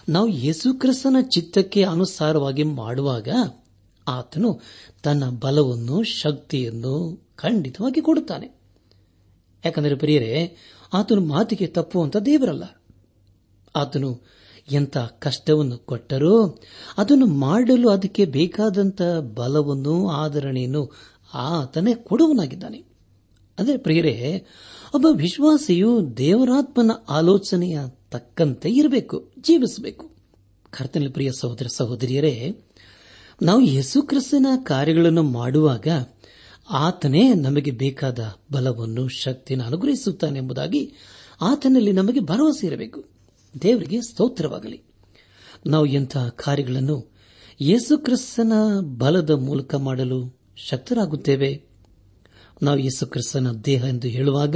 ನಾವು ಯೇಸುಕ್ರಿಸ್ತನ ಚಿತ್ತಕ್ಕೆ ಅನುಸಾರವಾಗಿ ಮಾಡುವಾಗ ಆತನು ತನ್ನ ಬಲವನ್ನು, ಶಕ್ತಿಯನ್ನು ಖಂಡಿತವಾಗಿ ಕೊಡುತ್ತಾನೆ. ಯಾಕಂದರೆ ಪ್ರಿಯರೇ, ಆತನು ಮಾತಿಗೆ ತಪ್ಪುವಂತ ದೇವರಲ್ಲ. ಆತನು ಎಂಥ ಕಷ್ಟವನ್ನು ಕೊಟ್ಟರೂ ಅದನ್ನು ಮಾಡಲು ಅದಕ್ಕೆ ಬೇಕಾದಂತ ಬಲವನ್ನು ಆಧರಣೆಯನ್ನು ಆತನೇ ಕೊಡುವನಾಗಿದ್ದಾನೆ. ಅಂದರೆ ಪ್ರಿಯರೇ ಒಬ್ಬ ವಿಶ್ವಾಸಿಯು ದೇವರಾತ್ಮನ ಆಲೋಚನೆಯ ತಕ್ಕಂತೆ ಇರಬೇಕು, ಜೀವಿಸಬೇಕು. ಕರ್ತನ ಪ್ರಿಯ ಸಹೋದರ ಸಹೋದರಿಯರೇ, ನಾವು ಯೇಸು ಕ್ರಿಸ್ತನ ಕಾರ್ಯಗಳನ್ನು ಮಾಡುವಾಗ ಆತನೇ ನಮಗೆ ಬೇಕಾದ ಬಲವನ್ನು, ಶಕ್ತಿಯನ್ನು ಅನುಗ್ರಹಿಸುತ್ತಾನೆ ಎಂಬುದಾಗಿ ಆತನಲ್ಲಿ ನಮಗೆ ಭರವಸೆ ಇರಬೇಕು. ದೇವರಿಗೆ ಸ್ತೋತ್ರವಾಗಲಿ. ನಾವು ಎಂತಹ ಕಾರ್ಯಗಳನ್ನು ಯೇಸು ಕ್ರಿಸ್ತನ ಬಲದ ಮೂಲಕ ಮಾಡಲು ಶಕ್ತರಾಗುತ್ತೇವೆ? ನಾವು ಯೇಸು ಕ್ರಿಸ್ತನ ದೇಹ ಎಂದು ಹೇಳುವಾಗ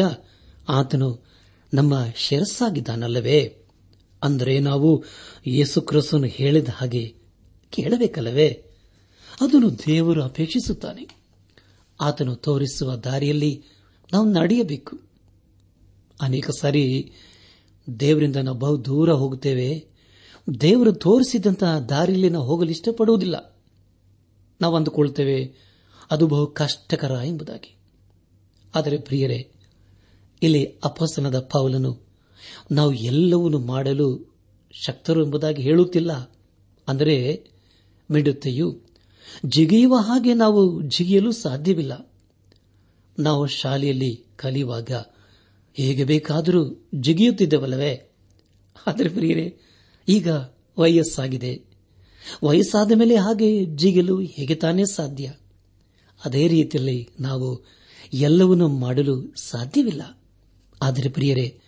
ಆತನು ನಮ್ಮ ಶಿರಸ್ಸಾಗಿದ್ದಾನಲ್ಲವೇ? ಅಂದರೆ ನಾವು ಯೇಸು ಕ್ರಿಸ್ತನು ಹೇಳಿದ ಹಾಗೆ ಕೇಳಬೇಕಲ್ಲವೇ? ಅದನ್ನು ದೇವರು ಅಪೇಕ್ಷಿಸುತ್ತಾನೆ. ಆತನು ತೋರಿಸುವ ದಾರಿಯಲ್ಲಿ ನಾವು ನಡೆಯಬೇಕು. ಅನೇಕ ಸಾರಿ ದೇವರಿಂದ ನಾವು ಬಹು ದೂರ ಹೋಗುತ್ತೇವೆ. ದೇವರು ತೋರಿಸಿದಂತಹ ದಾರಿಯಲ್ಲಿ ನಾವು ಹೋಗಲು ಇಷ್ಟಪಡುವುದಿಲ್ಲ. ನಾವು ಅಂದುಕೊಳ್ತೇವೆ ಅದು ಬಹು ಕಷ್ಟಕರ ಎಂಬುದಾಗಿ. ಆದರೆ ಪ್ರಿಯರೇ ಇಲ್ಲಿ ಅಪಸನದ ಪೌಲನು, ನಾವು ಎಲ್ಲವನ್ನೂ ಮಾಡಲು ಶಕ್ತರು ಎಂಬುದಾಗಿ ಹೇಳುತ್ತಿಲ್ಲ. ಅಂದರೆ ಮಿಡುತ್ತೆಯು ಜಿಗಿಯುವ ಹಾಗೆ ನಾವು ಜಿಗಿಯಲು ಸಾಧ್ಯವಿಲ್ಲ. ನಾವು ಶಾಲೆಯಲ್ಲಿ ಕಲಿಯುವಾಗ ಹೇಗೆ ಬೇಕಾದರೂ ಜಿಗಿಯುತ್ತಿದ್ದವಲ್ಲವೇ? ಆದರೆ ಪ್ರಿಯರೇ, ಈಗ ವಯಸ್ಸಾಗಿದೆ. ವಯಸ್ಸಾದ ಮೇಲೆ ಹಾಗೆ ಜಿಗಿಯಲು ಹೇಗೆ ತಾನೇ ಸಾಧ್ಯ? ಅದೇ ರೀತಿಯಲ್ಲಿ ನಾವು ಎಲ್ಲವನ್ನೂ ಮಾಡಲು ಸಾಧ್ಯವಿಲ್ಲ. ಆದರೆ ಪ್ರಿಯರೇ,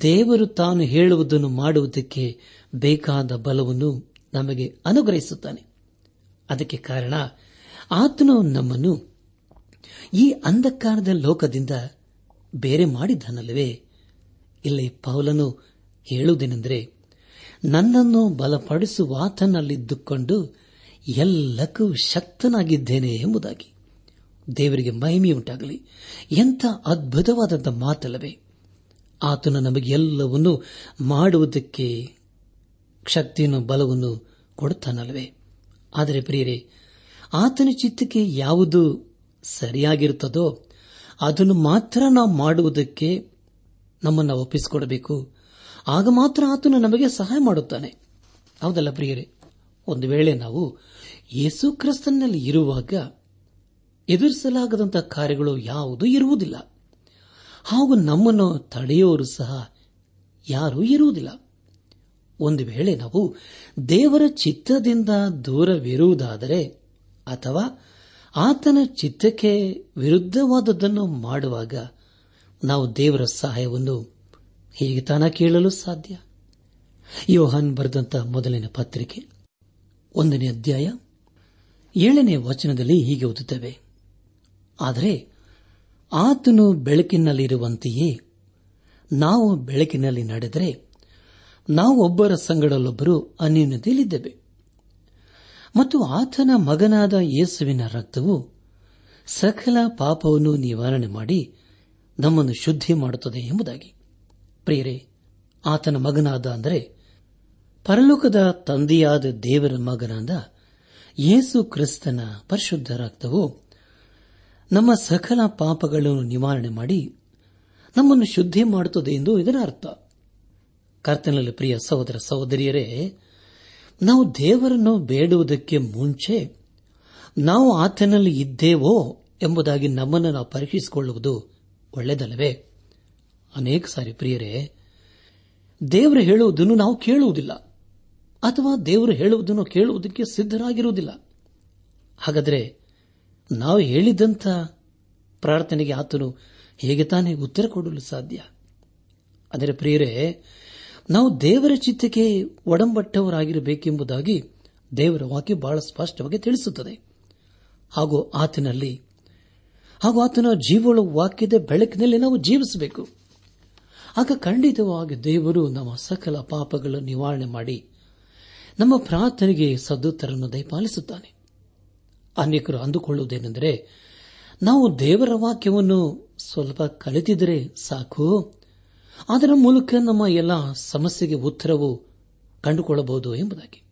ದೇವರು ತಾನು ಹೇಳುವುದನ್ನು ಮಾಡುವುದಕ್ಕೆ ಬೇಕಾದ ಬಲವನ್ನು ನಮಗೆ ಅನುಗ್ರಹಿಸುತ್ತಾನೆ. ಅದಕ್ಕೆ ಕಾರಣ, ಆತನು ನಮ್ಮನ್ನು ಈ ಅಂಧಕಾರದ ಲೋಕದಿಂದ ಬೇರೆ ಮಾಡಿದ್ದಾನಲ್ಲವೇ ಇಲ್ಲಿ ಪೌಲನು ಹೇಳುವುದೇನೆಂದರೆ, ನನ್ನನ್ನು ಬಲಪಡಿಸುವಾತನಲ್ಲಿದ್ದುಕೊಂಡು ಎಲ್ಲಕ್ಕೂ ಶಕ್ತನಾಗಿದ್ದೇನೆ ಎಂಬುದಾಗಿ. ದೇವರಿಗೆ ಮಹಿಮೆಯುಂಟಾಗಲಿ ಎಂಥ ಅದ್ಭುತವಾದಂಥ ಮಾತಲ್ಲವೇ. ಆತನು ನಮಗೆ ಎಲ್ಲವನ್ನೂ ಮಾಡುವುದಕ್ಕೆ ಶಕ್ತಿಯನ್ನು ಬಲವನ್ನು ಕೊಡುತ್ತಾನಲ್ಲವೇ. ಆದರೆ ಪ್ರಿಯರೇ, ಆತನ ಚಿತ್ತಕ್ಕೆ ಯಾವುದು ಸರಿಯಾಗಿರುತ್ತದೋ, ಅದನ್ನು ಮಾತ್ರ ನಾವು ಮಾಡುವುದಕ್ಕೆ ನಮ್ಮನ್ನು ಒಪ್ಪಿಸಿಕೊಡಬೇಕು. ಆಗ ಮಾತ್ರ ಆತನು ನಮಗೆ ಸಹಾಯ ಮಾಡುತ್ತಾನೆ. ಹೌದಲ್ಲ ಪ್ರಿಯರೇ, ಒಂದು ವೇಳೆ ನಾವು ಯೇಸು ಕ್ರಿಸ್ತನಲ್ಲಿ ಇರುವಾಗ ಎದುರಿಸಲಾಗದಂತಹ ಕಾರ್ಯಗಳು ಯಾವುದೂ ಇರುವುದಿಲ್ಲ. ಹಾಗೂ ನಮ್ಮನ್ನು ತಡೆಯೋರು ಸಹ ಯಾರೂ ಇರುವುದಿಲ್ಲ. ಒಂದು ವೇಳೆ ನಾವು ದೇವರ ಚಿತ್ತದಿಂದ ದೂರವಿರುವುದಾದರೆ, ಅಥವಾ ಆತನ ಚಿತ್ತಕ್ಕೆ ವಿರುದ್ಧವಾದದ್ದನ್ನು ಮಾಡುವಾಗ ನಾವು ದೇವರ ಸಹಾಯವನ್ನು ಹೇಗೆ ತಾನ ಕೇಳಲು ಸಾಧ್ಯ? ಯೋಹಾನ್ ಬರೆದಂತ ಮೊದಲಿನ ಪತ್ರಿಕೆ, ಒಂದನೇ ಅಧ್ಯಾಯ, ಏಳನೇ ವಚನದಲ್ಲಿ ಹೀಗೆ ಓದುತ್ತವೆ. ಆದರೆ ಆತನು ಬೆಳಕಿನಲ್ಲಿರುವಂತೆಯೇ ನಾವು ಬೆಳಕಿನಲ್ಲಿ ನಡೆದರೆ ನಾವು ಒಬ್ಬರ ಸಂಗಡಲ್ಲೊಬ್ಬರು ಅನ್ಯೂನ್ಯತೆಯಲ್ಲಿದ್ದೇವೆ ಮತ್ತು ಆತನ ಮಗನಾದ ಯೇಸುವಿನ ರಕ್ತವು ಸಕಲ ಪಾಪವನ್ನು ನಿವಾರಣೆ ಮಾಡಿ ನಮ್ಮನ್ನು ಶುದ್ಧಿ ಮಾಡುತ್ತದೆ ಎಂಬುದಾಗಿ. ಪ್ರಿಯರೇ, ಆತನ ಮಗನಾದ ಅಂದರೆ ಪರಲೋಕದ ತಂದೆಯಾದ ದೇವರ ಮಗನಾದ ಯೇಸು ಕ್ರಿಸ್ತನ ಪರಿಶುದ್ಧ ರಕ್ತವು ನಮ್ಮ ಸಕಲ ಪಾಪಗಳನ್ನು ನಿವಾರಣೆ ಮಾಡಿ ನಮ್ಮನ್ನು ಶುದ್ಧಿ ಮಾಡುತ್ತದೆ ಎಂದು ಇದರ ಅರ್ಥ. ಕರ್ತನಲ್ಲಿ ಪ್ರಿಯ ಸಹೋದರ ಸಹೋದರಿಯರೇ, ನಾವು ದೇವರನ್ನು ಬೇಡುವುದಕ್ಕೆ ಮುಂಚೆ ನಾವು ಆತನಲ್ಲಿ ಇದ್ದೇವೋ ಎಂಬುದಾಗಿ ನಮ್ಮನ್ನು ನಾವು ಪರೀಕ್ಷಿಸಿಕೊಳ್ಳುವುದು ಒಳ್ಳೆಯದಲ್ಲವೇ? ಅನೇಕ ಸಾರಿ ಪ್ರಿಯರೇ, ದೇವರು ಹೇಳುವುದನ್ನು ನಾವು ಕೇಳುವುದಿಲ್ಲ ಅಥವಾ ದೇವರು ಹೇಳುವುದನ್ನು ಕೇಳುವುದಕ್ಕೆ ಸಿದ್ಧರಾಗಿರುವುದಿಲ್ಲ. ಹಾಗಾದರೆ ನಾವು ಹೇಳಿದಂಥ ಪ್ರಾರ್ಥನೆಗೆ ಆತನು ಹೇಗೆ ತಾನೇ ಉತ್ತರ ಕೊಡಲು ಸಾಧ್ಯ? ಅದರ ಪ್ರಿಯರೇ, ನಾವು ದೇವರ ಚಿತ್ತಕ್ಕೆ ಒಡಂಬಟ್ಟವರಾಗಿರಬೇಕೆಂಬುದಾಗಿ ದೇವರ ವಾಕ್ಯ ಬಹಳ ಸ್ಪಷ್ಟವಾಗಿ ತಿಳಿಸುತ್ತದೆ. ಹಾಗೂ ಆತನಲ್ಲಿ, ಹಾಗೂ ಆತನ ಜೀವಳ ವಾಕ್ಯದ ಬೆಳಕಿನಲ್ಲಿ ನಾವು ಜೀವಿಸಬೇಕು. ಆಗ ಖಂಡಿತವಾಗಿ ದೇವರು ನಮ್ಮ ಸಕಲ ಪಾಪಗಳನ್ನು ನಿವಾರಣೆ ಮಾಡಿ ನಮ್ಮ ಪ್ರಾರ್ಥನೆಗೆ ಸದುತ್ತರನ್ನು ದಯಪಾಲಿಸುತ್ತಾನೆ. ಅನೇಕರು ಅಂದುಕೊಳ್ಳುವುದೇನೆಂದರೆ, ನಾವು ದೇವರ ವಾಕ್ಯವನ್ನು ಸ್ವಲ್ಪ ಕಲಿತಿದರೆ ಸಾಕು. ಅದರ ಮೂಲಕ ನಮ್ಮ ಎಲ್ಲ ಸಮಸ್ಯೆಗೆ ಉತ್ತರವು ಕಂಡುಕೊಳ್ಳಬಹುದು ಎಂಬುದಾಗಿ.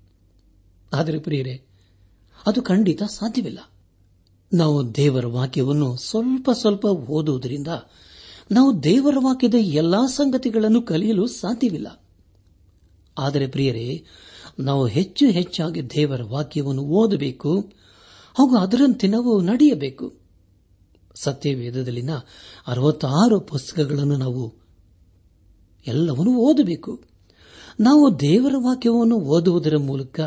ಆದರೆ ಪ್ರಿಯರೇ, ಅದು ಖಂಡಿತ ಸಾಧ್ಯವಿಲ್ಲ. ನಾವು ದೇವರ ವಾಕ್ಯವನ್ನು ಸ್ವಲ್ಪ ಸ್ವಲ್ಪ ಓದುವುದರಿಂದ ನಾವು ದೇವರ ವಾಕ್ಯದ ಎಲ್ಲಾ ಸಂಗತಿಗಳನ್ನು ಕಲಿಯಲು ಸಾಧ್ಯವಿಲ್ಲ. ಆದರೆ ಪ್ರಿಯರೇ, ನಾವು ಹೆಚ್ಚು ಹೆಚ್ಚಾಗಿ ದೇವರ ವಾಕ್ಯವನ್ನು ಓದಬೇಕು. ಹಾಗೂ ಅದರಂತೆ ನಾವು ನಡೆಯಬೇಕು. ಸತ್ಯವೇದದಲ್ಲಿನ ಅರವತ್ತಾರು ಪುಸ್ತಕಗಳನ್ನು ನಾವು ಎಲ್ಲವನ್ನೂ ಓದಬೇಕು. ನಾವು ದೇವರ ವಾಕ್ಯವನ್ನು ಓದುವುದರ ಮೂಲಕ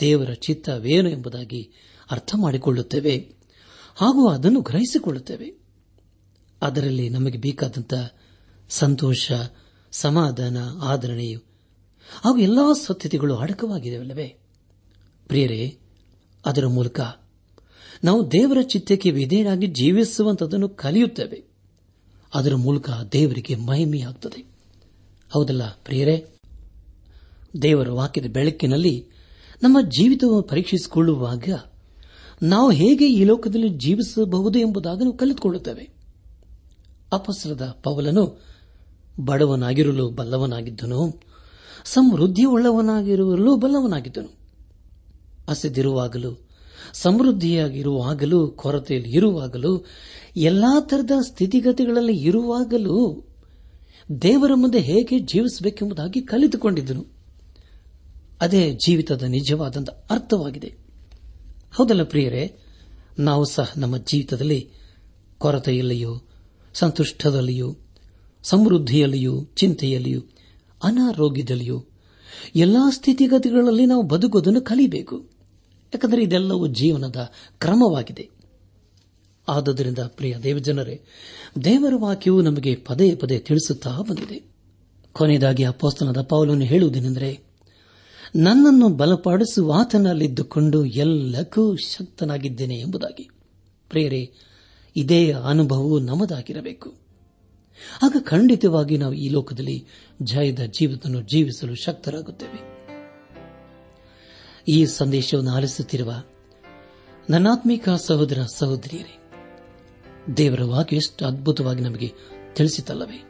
ದೇವರ ಚಿತ್ತವೇನು ಎಂಬುದಾಗಿ ಅರ್ಥ ಮಾಡಿಕೊಳ್ಳುತ್ತೇವೆ ಹಾಗೂ ಅದನ್ನು ಗ್ರಹಿಸಿಕೊಳ್ಳುತ್ತೇವೆ. ಅದರಲ್ಲಿ ನಮಗೆ ಬೇಕಾದಂಥ ಸಂತೋಷ, ಸಮಾಧಾನ ಆದರಣೆಯು ಹಾಗೂ ಎಲ್ಲಾ ಸತ್ಯತೆಗಳು ಅಡಕವಾಗಿದೆವಲ್ಲವೇ ಪ್ರಿಯರೇ ಅದರ ಮೂಲಕ ನಾವು ದೇವರ ಚಿತ್ತಕ್ಕೆ ವಿಧೇಯರಾಗಿ ಜೀವಿಸುವಂತದನ್ನು ಕಲಿಯುತ್ತೇವೆ. ಅದರ ಮೂಲಕ ದೇವರಿಗೆ ಮಹಿಮೆಯಾಗುತ್ತದೆ. ಹೌದಲ್ಲ ಪ್ರಿಯರೇ? ದೇವರ ವಾಕ್ಯದ ಬೆಳಕಿನಲ್ಲಿ ನಮ್ಮ ಜೀವಿತವನ್ನು ಪರೀಕ್ಷಿಸಿಕೊಳ್ಳುವಾಗ ನಾವು ಹೇಗೆ ಈ ಲೋಕದಲ್ಲಿ ಜೀವಿಸಬಹುದು ಎಂಬುದಾಗಿ ಕಲಿತುಕೊಳ್ಳುತ್ತೇವೆ. ಅಪಸ್ರದ ಪವಲನು ಬಡವನಾಗಿರಲು ಬಲ್ಲವನಾಗಿದ್ದನು, ಸಮೃದ್ಧಿಯುಳ್ಳವನಾಗಿರಲು ಬಲ್ಲವನಾಗಿದ್ದನು. ಹಸಿದಿರುವಾಗಲೂ ಸಮೃದ್ಧಿಯಾಗಿರುವಾಗಲೂ, ಕೊರತೆಯಲ್ಲಿ ಇರುವಾಗಲೂ, ಎಲ್ಲಾ ತರದ ಸ್ಥಿತಿಗತಿಗಳಲ್ಲಿ ಇರುವಾಗಲೂ ದೇವರ ಮುಂದೆ ಹೇಗೆ ಜೀವಿಸಬೇಕೆಂಬುದಾಗಿ ಕಲಿತುಕೊಂಡಿದ್ದನು. ಅದೇ ಜೀವಿತದ ನಿಜವಾದಂಥ ಅರ್ಥವಾಗಿದೆ. ಹೌದಲ್ಲ ಪ್ರಿಯರೇ? ನಾವು ಸಹ ನಮ್ಮ ಜೀವಿತದಲ್ಲಿ ಕೊರತೆಯಲ್ಲಿಯೂ, ಸಂತುಷ್ಟದಲ್ಲಿಯೂ, ಸಮೃದ್ಧಿಯಲ್ಲಿಯೂ, ಚಿಂತೆಯಲ್ಲಿಯೂ, ಅನಾರೋಗ್ಯದಲ್ಲಿಯೂ ಎಲ್ಲಾ ಸ್ಥಿತಿಗತಿಗಳಲ್ಲಿ ನಾವು ಬದುಕುವುದನ್ನು ಕಲಿಯಬೇಕು ಯಾಕಂದರೆ ಇದೆಲ್ಲವೂ ಜೀವನದ ಕ್ರಮವಾಗಿದೆ. ಆದುದರಿಂದ ಪ್ರಿಯ ದೇವಜನರೇ, ದೇವರ ವಾಕ್ಯವು ನಮಗೆ ಪದೇ ಪದೇ ತಿಳಿಸುತ್ತಾ ಬಂದಿದೆ. ಕೊನೆಯದಾಗಿ ಅಪ್ಪೋಸ್ತನದ ಪೌಲನ್ನು ಹೇಳುವುದೇನೆಂದರೆ, ನನ್ನನ್ನು ಬಲಪಡಿಸುವ ಆತನಲ್ಲಿದ್ದುಕೊಂಡು ಎಲ್ಲಕ್ಕೂ ಶಕ್ತನಾಗಿದ್ದೇನೆ ಎಂಬುದಾಗಿ. ಪ್ರಿಯರೇ, ಇದೇ ಅನುಭವವು ನಮ್ಮದಾಗಿರಬೇಕು. ಆಗ ಖಂಡಿತವಾಗಿ ನಾವು ಈ ಲೋಕದಲ್ಲಿ ಜಯದ ಜೀವಿತವನ್ನು ಜೀವಿಸಲು ಶಕ್ತರಾಗುತ್ತೇವೆ. ಈ ಸಂದೇಶವನ್ನು ಆಲಿಸುತ್ತಿರುವ ನನ್ನಾತ್ಮಿಕ ಸಹೋದರ ಸಹೋದರಿಯರೇ, ದೇವರ ವಾಕ್ಯ ಎಷ್ಟು ಅದ್ಭುತವಾಗಿ ನಮಗೆ ತಿಳಿಸಿತಲ್ಲವೇ?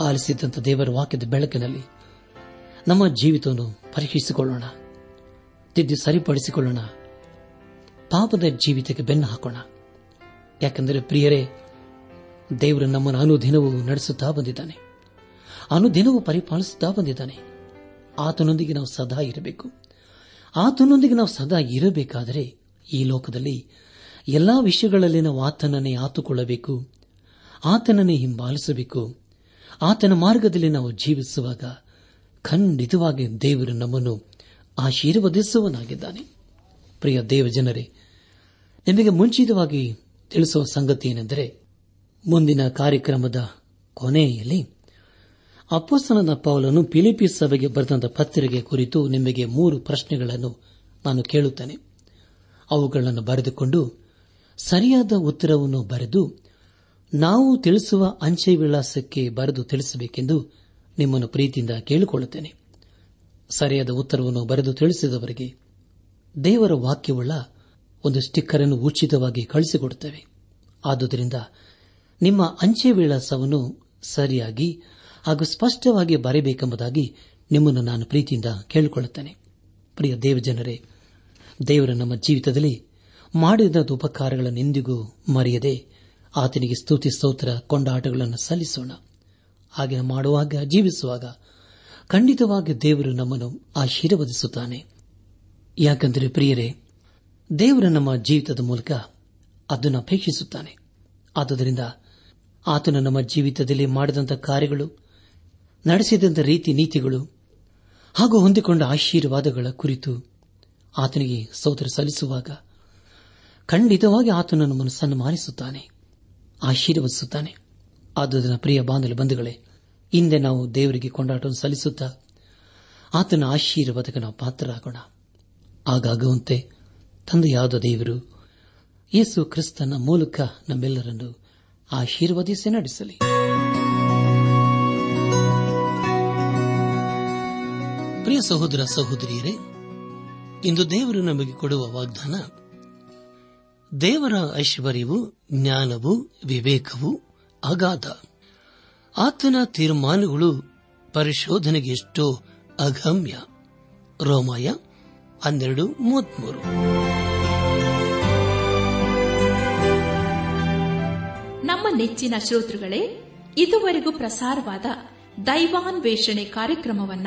ಆಲಿಸಿದಂಥ ದೇವರ ವಾಕ್ಯದ ಬೆಳಕಿನಲ್ಲಿ ನಮ್ಮ ಜೀವಿತವನ್ನು ಪರೀಕ್ಷಿಸಿಕೊಳ್ಳೋಣ, ತಿದ್ದಿ ಸರಿಪಡಿಸಿಕೊಳ್ಳೋಣ, ಪಾಪದ ಜೀವಿತಕ್ಕೆ ಬೆನ್ನು ಹಾಕೋಣ. ಯಾಕೆಂದರೆ ಪ್ರಿಯರೇ, ದೇವರು ನಮ್ಮನ್ನು ಅನುದಿನವೂ ನಡೆಸುತ್ತಾ ಬಂದಿದ್ದಾನೆ, ಅನುದಿನವೂ ಪರಿಪಾಲಿಸುತ್ತಾ ಬಂದಿದ್ದಾನೆ. ಆತನೊಂದಿಗೆ ನಾವು ಸದಾ ಇರಬೇಕು. ಆತನೊಂದಿಗೆ ನಾವು ಸದಾ ಇರಬೇಕಾದರೆ ಈ ಲೋಕದಲ್ಲಿ ಎಲ್ಲಾ ವಿಷಯಗಳಲ್ಲಿ ನಾವು ಆತನನ್ನೇ ಆತುಕೊಳ್ಳಬೇಕು, ಆತನನ್ನೇ ಹಿಂಬಾಲಿಸಬೇಕು. ಆತನ ಮಾರ್ಗದಲ್ಲಿ ನಾವು ಜೀವಿಸುವಾಗ ಖಂಡಿತವಾಗಿ ದೇವರು ನಮ್ಮನ್ನು ಆಶೀರ್ವದಿಸುವನಾಗಿದ್ದಾನೆ ಪ್ರಿಯ ದೇವಜನರೇ, ನಿಮಗೆ ಮುಂಚಿತವಾಗಿ ತಿಳಿಸುವ ಸಂಗತಿ ಏನೆಂದರೆ, ಮುಂದಿನ ಕಾರ್ಯಕ್ರಮದ ಕೊನೆಯಲ್ಲಿ ಅಪ್ಪಸ್ತನದ ಪೌಲನು ಫಿಲಿಪಿ ಸಭೆಗೆ ಬರೆದಂತ ಪತ್ರಿಕೆ ಕುರಿತು ನಿಮಗೆ ಮೂರು ಪ್ರಶ್ನೆಗಳನ್ನು ನಾನು ಕೇಳುತ್ತೇನೆ. ಅವುಗಳನ್ನು ಬರೆದುಕೊಂಡು ಸರಿಯಾದ ಉತ್ತರವನ್ನು ಬರೆದು ನಾವು ತಿಳಿಸುವ ಅಂಚೆ ವಿಳಾಸಕ್ಕೆ ಬರೆದು ತಿಳಿಸಬೇಕೆಂದು ನಿಮ್ಮನ್ನು ಪ್ರೀತಿಯಿಂದ ಕೇಳಿಕೊಳ್ಳುತ್ತೇನೆ. ಸರಿಯಾದ ಉತ್ತರವನ್ನು ಬರೆದು ತಿಳಿಸಿದವರಿಗೆ ದೇವರ ವಾಕ್ಯವುಳ್ಳ ಒಂದು ಸ್ಟಿಕ್ಕರ್ ಅನ್ನು ಉಚಿತವಾಗಿ ಕಳಿಸಿಕೊಡುತ್ತೇವೆ. ಆದುದರಿಂದ ನಿಮ್ಮ ಅಂಚೆ ವಿಳಾಸವನ್ನು ಸರಿಯಾಗಿ ಹಾಗೂ ಸ್ಪಷ್ಟವಾಗಿ ಬರೆಯಬೇಕೆಂಬುದಾಗಿ ನಿಮ್ಮನ್ನು ನಾನು ಪ್ರೀತಿಯಿಂದ ಕೇಳಿಕೊಳ್ಳುತ್ತೇನೆ. ಪ್ರಿಯ ದೇವಜನರೇ, ದೇವರ ನಮ್ಮ ಜೀವಿತದಲ್ಲಿ ಮಾಡಿದ ಉಪಕಾರಗಳನ್ನೆಂದಿಗೂ ಮರೆಯದೆ ಆತನಿಗೆ ಸ್ತುತಿ, ಸ್ತೋತ್ರ, ಕೊಂಡಾಟಗಳನ್ನು ಸಲ್ಲಿಸೋಣ. ಹಾಗೆ ಮಾಡುವಾಗ, ಜೀವಿಸುವಾಗ ಖಂಡಿತವಾಗಿ ದೇವರು ನಮ್ಮನ್ನು ಆಶೀರ್ವದಿಸುತ್ತಾನೆ. ಯಾಕೆಂದರೆ ಪ್ರಿಯರೇ, ದೇವರು ನಮ್ಮ ಜೀವಿತದ ಮೂಲಕ ಅದನ್ನು ಅಪೇಕ್ಷಿಸುತ್ತಾನೆ. ಆದುದರಿಂದ ಆತನು ನಮ್ಮ ಜೀವಿತದಲ್ಲಿ ಮಾಡಿದಂಥ ಕಾರ್ಯಗಳು ನಡೆಸಿದಂಥ ರೀತಿ ನೀತಿಗಳು ಹಾಗೂ ಹೊಂದಿಕೊಂಡ ಆಶೀರ್ವಾದಗಳ ಕುರಿತು ಆತನಿಗೆ ಸೋದರ ಸಲ್ಲಿಸುವಾಗ ಖಂಡಿತವಾಗಿ ಆತನು ನಮ್ಮನ್ನು ಸನ್ಮಾನಿಸುತ್ತಾನೆ, ಆಶೀರ್ವದಿಸುತ್ತಾನೆ. ಆದುದನ್ನ ಪ್ರಿಯ ಬಾಂಧವ ಬಂಧುಗಳೇ, ಹಿಂದೆ ನಾವು ದೇವರಿಗೆ ಕೊಂಡಾಟವನ್ನು ಸಲ್ಲಿಸುತ್ತಾ ಆತನ ಆಶೀರ್ವಾದಕ್ಕೆ ನಾವು ಪಾತ್ರರಾಗೋಣ. ಆಗಾಗುವಂತೆ ತಂದೆಯಾದ ದೇವರು ಯೇಸು ಕ್ರಿಸ್ತನ ಮೂಲಕ ನಮ್ಮೆಲ್ಲರನ್ನು ಆಶೀರ್ವದಿಸಿ ನಡೆಸಲಿ. ಪ್ರಿಯ ಸಹೋದರ ಸಹೋದರಿಯರೇ, ಇಂದು ದೇವರು ನಮಗೆ ಕೊಡುವ ವಾಗ್ದಾನ, ದೇವರ ಐಶ್ವರ್ಯವು, ಜ್ಞಾನವು, ವಿವೇಕವು ಅಗಾಧ. ಆತನ ತೀರ್ಮಾನಗಳು ಪರಿಶೋಧನೆಗೆ ಎಷ್ಟೋ ಅಗಮ್ಯ. ರೋಮಾಯ ಹನ್ನೆರಡು ಮೂವತ್ಮೂರು. ನಮ್ಮ ನೆಚ್ಚಿನ ಶ್ರೋತೃಗಳೇ, ಇದುವರೆಗೂ ಪ್ರಸಾರವಾದ ದೈವಾನ್ವೇಷಣೆ ಕಾರ್ಯಕ್ರಮವನ್ನ